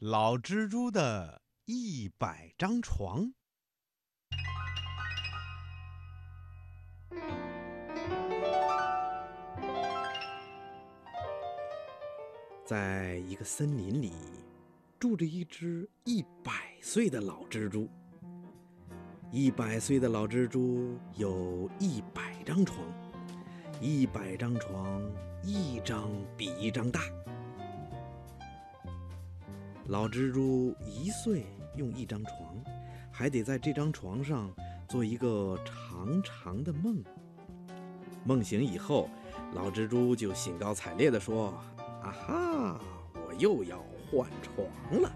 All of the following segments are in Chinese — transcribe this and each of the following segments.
老蜘蛛的一百张床。在一个森林里，住着一只一百岁的老蜘蛛。一百岁的老蜘蛛有一百张床，一百张床，一张比一张大。老蜘蛛一岁用一张床，还得在这张床上做一个长长的梦。梦醒以后，老蜘蛛就兴高采烈地说：“啊哈，我又要换床了！”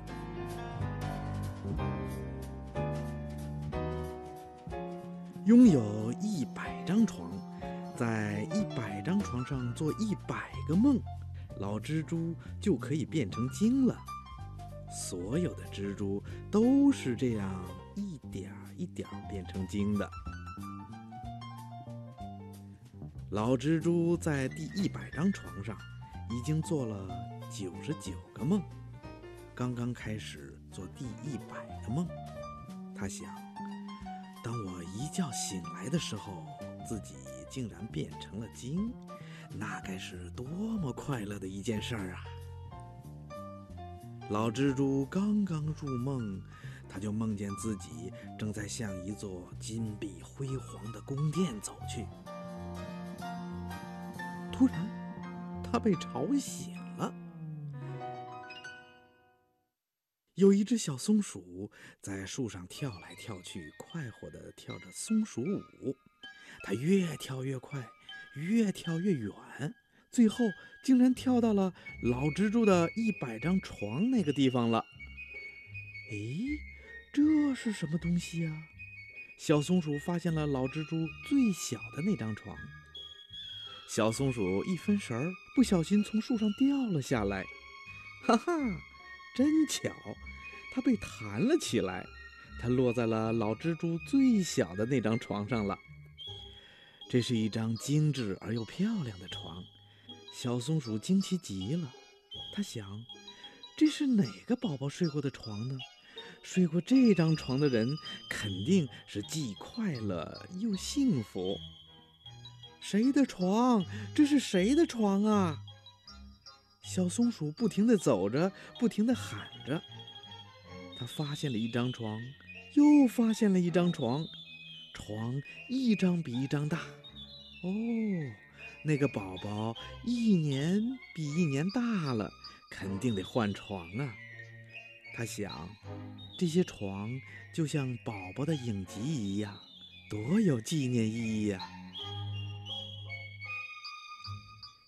拥有一百张床，在一百张床上做一百个梦，老蜘蛛就可以变成精了。所有的蜘蛛都是这样一点儿一点儿变成精的。老蜘蛛在第一百张床上已经做了九十九个梦，刚刚开始做第一百个梦。他想，当我一觉醒来的时候，自己竟然变成了精，那该是多么快乐的一件事儿啊！老蜘蛛刚刚入梦，他就梦见自己正在向一座金碧辉煌的宫殿走去。突然，他被吵醒了。有一只小松鼠在树上跳来跳去，快活地跳着松鼠舞。它越跳越快，越跳越远。最后竟然跳到了老蜘蛛的一百张床那个地方了。咦，这是什么东西啊？小松鼠发现了老蜘蛛最小的那张床。小松鼠一分神儿，不小心从树上掉了下来。哈哈，真巧，它被弹了起来，它落在了老蜘蛛最小的那张床上了。这是一张精致而又漂亮的床。小松鼠惊奇极了，它想：这是哪个宝宝睡过的床呢？睡过这张床的人肯定是既快乐又幸福。谁的床？这是谁的床啊？小松鼠不停地走着，不停地喊着。它发现了一张床，又发现了一张床，床一张比一张大。哦。那个宝宝一年比一年大了，肯定得换床啊！他想，这些床就像宝宝的影集一样，多有纪念意义呀！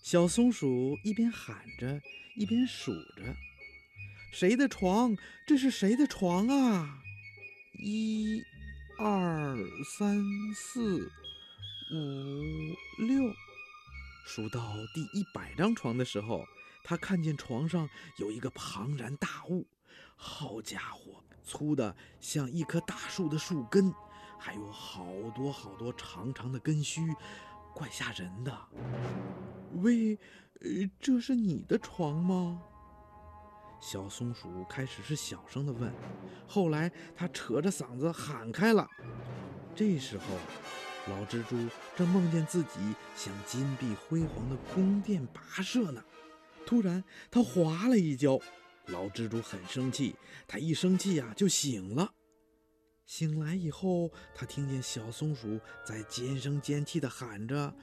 小松鼠一边喊着，一边数着：“谁的床？这是谁的床啊？一、二、三、四、五、六。”数到第一百张床的时候，他看见床上有一个庞然大物。好家伙，粗的像一棵大树的树根，还有好多好多长长的根须，怪吓人的。喂，这是你的床吗？小松鼠开始是小声的问，后来它扯着嗓子喊开了。这时候。老蜘蛛正梦见自己向金碧辉煌的宫殿跋涉呢，突然他滑了一跤。老蜘蛛很生气，他一生气呀就醒了。醒来以后，他听见小松鼠在尖声尖气地喊着：“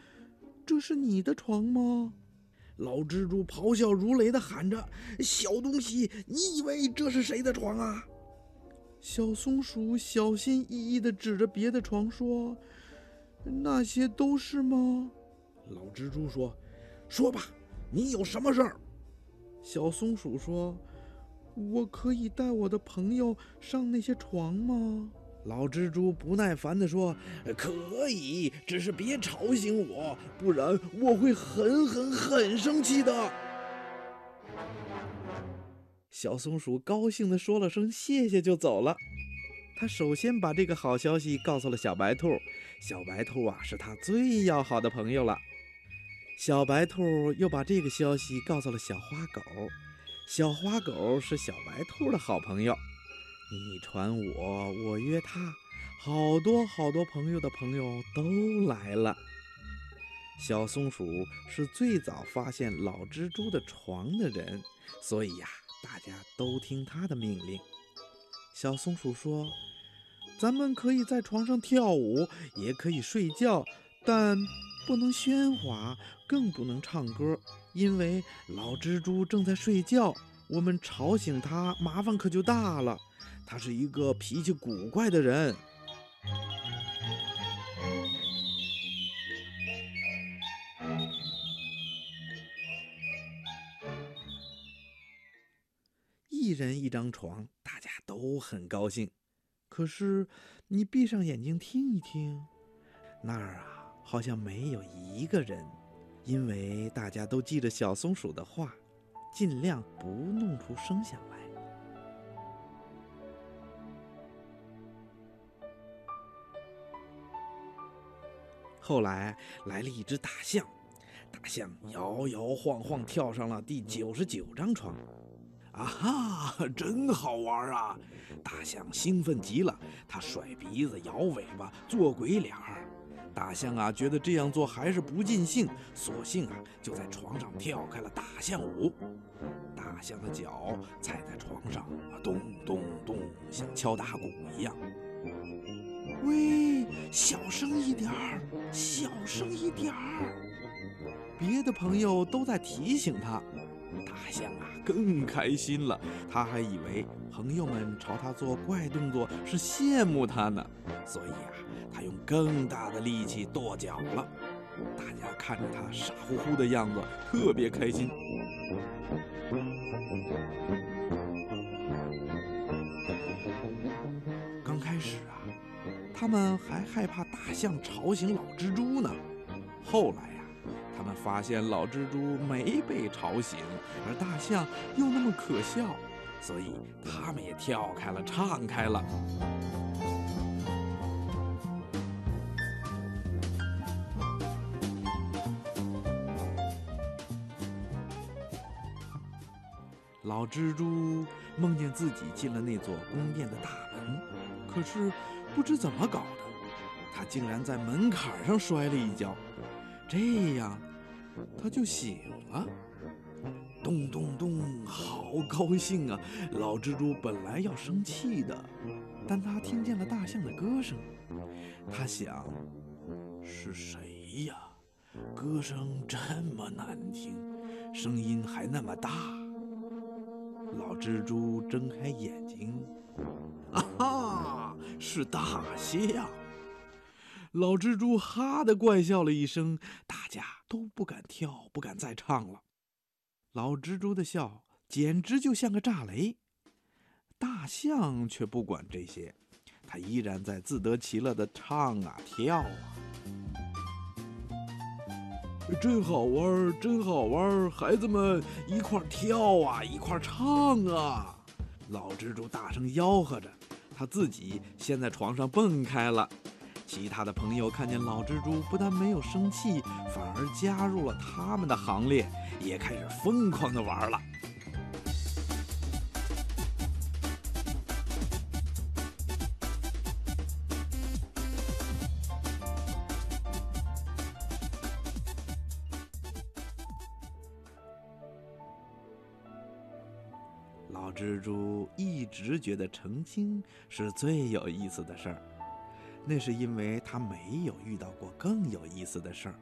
这是你的床吗？”老蜘蛛咆哮如雷地喊着：“小东西，你以为这是谁的床啊？”小松鼠小心翼翼地指着别的床说。那些都是吗？老蜘蛛说：“说吧，你有什么事儿？”小松鼠说：“我可以带我的朋友上那些床吗？”老蜘蛛不耐烦地说：“可以，只是别吵醒我，不然我会很很很生气的。”小松鼠高兴地说了声谢谢，就走了。他首先把这个好消息告诉了小白兔，小白兔啊是他最要好的朋友了。小白兔又把这个消息告诉了小花狗，小花狗是小白兔的好朋友，你传我，我约他，好多好多朋友的朋友都来了。小松鼠是最早发现老蜘蛛的床的人，所以呀，大家都听他的命令。小松鼠说：“咱们可以在床上跳舞，也可以睡觉，但不能喧哗，更不能唱歌，因为老蜘蛛正在睡觉，我们吵醒他，麻烦可就大了。他是一个脾气古怪的人。”一人一张床，大家都很高兴。可是你闭上眼睛听一听，那儿啊，好像没有一个人，因为大家都记着小松鼠的话，尽量不弄出声响来。后来来了一只大象，大象摇摇晃晃跳上了第九十九张床。啊哈，真好玩啊！大象兴奋极了，它甩鼻子、摇尾巴、做鬼脸儿。大象啊，觉得这样做还是不尽兴，索性啊，就在床上跳开了大象舞。大象的脚踩在床上，咚咚咚，像敲打鼓一样。喂，小声一点儿，小声一点儿！别的朋友都在提醒他。大象啊，更开心了。他还以为朋友们朝他做怪动作是羡慕他呢，所以啊，他用更大的力气跺脚了。大家看着他傻乎乎的样子，特别开心。刚开始啊，他们还害怕大象吵醒老蜘蛛呢。后来。他们发现老蜘蛛没被吵醒，而大象又那么可笑，所以他们也跳开了，唱开了。老蜘蛛梦见自己进了那座宫殿的大门，可是不知怎么搞的，他竟然在门槛上摔了一跤，这样。他就醒了，咚咚咚，好高兴啊！老蜘蛛本来要生气的，但他听见了大象的歌声，他想：是谁呀？歌声这么难听，声音还那么大。老蜘蛛睁开眼睛，啊哈，是大象！老蜘蛛哈的怪笑了一声，大家都不敢跳，不敢再唱了。老蜘蛛的笑简直就像个炸雷。大象却不管这些，它依然在自得其乐的唱啊跳啊。真好玩，真好玩，孩子们一块跳啊，一块唱啊！老蜘蛛大声吆喝着，他自己先在床上蹦开了。其他的朋友看见老蜘蛛不但没有生气，反而加入了他们的行列，也开始疯狂的玩了。老蜘蛛一直觉得成精是最有意思的事儿。那是因为他没有遇到过更有意思的事儿。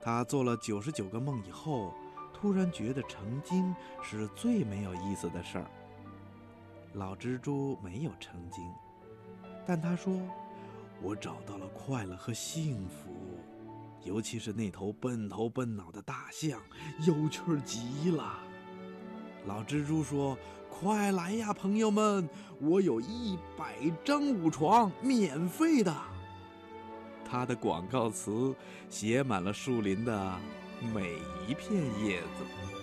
他做了九十九个梦以后，突然觉得成精是最没有意思的事儿。老蜘蛛没有成精，但他说：“我找到了快乐和幸福，尤其是那头笨头笨脑的大象，有趣极了。”老蜘蛛说。快来呀，朋友们！我有一百张舞床，免费的。他的广告词写满了树林的每一片叶子。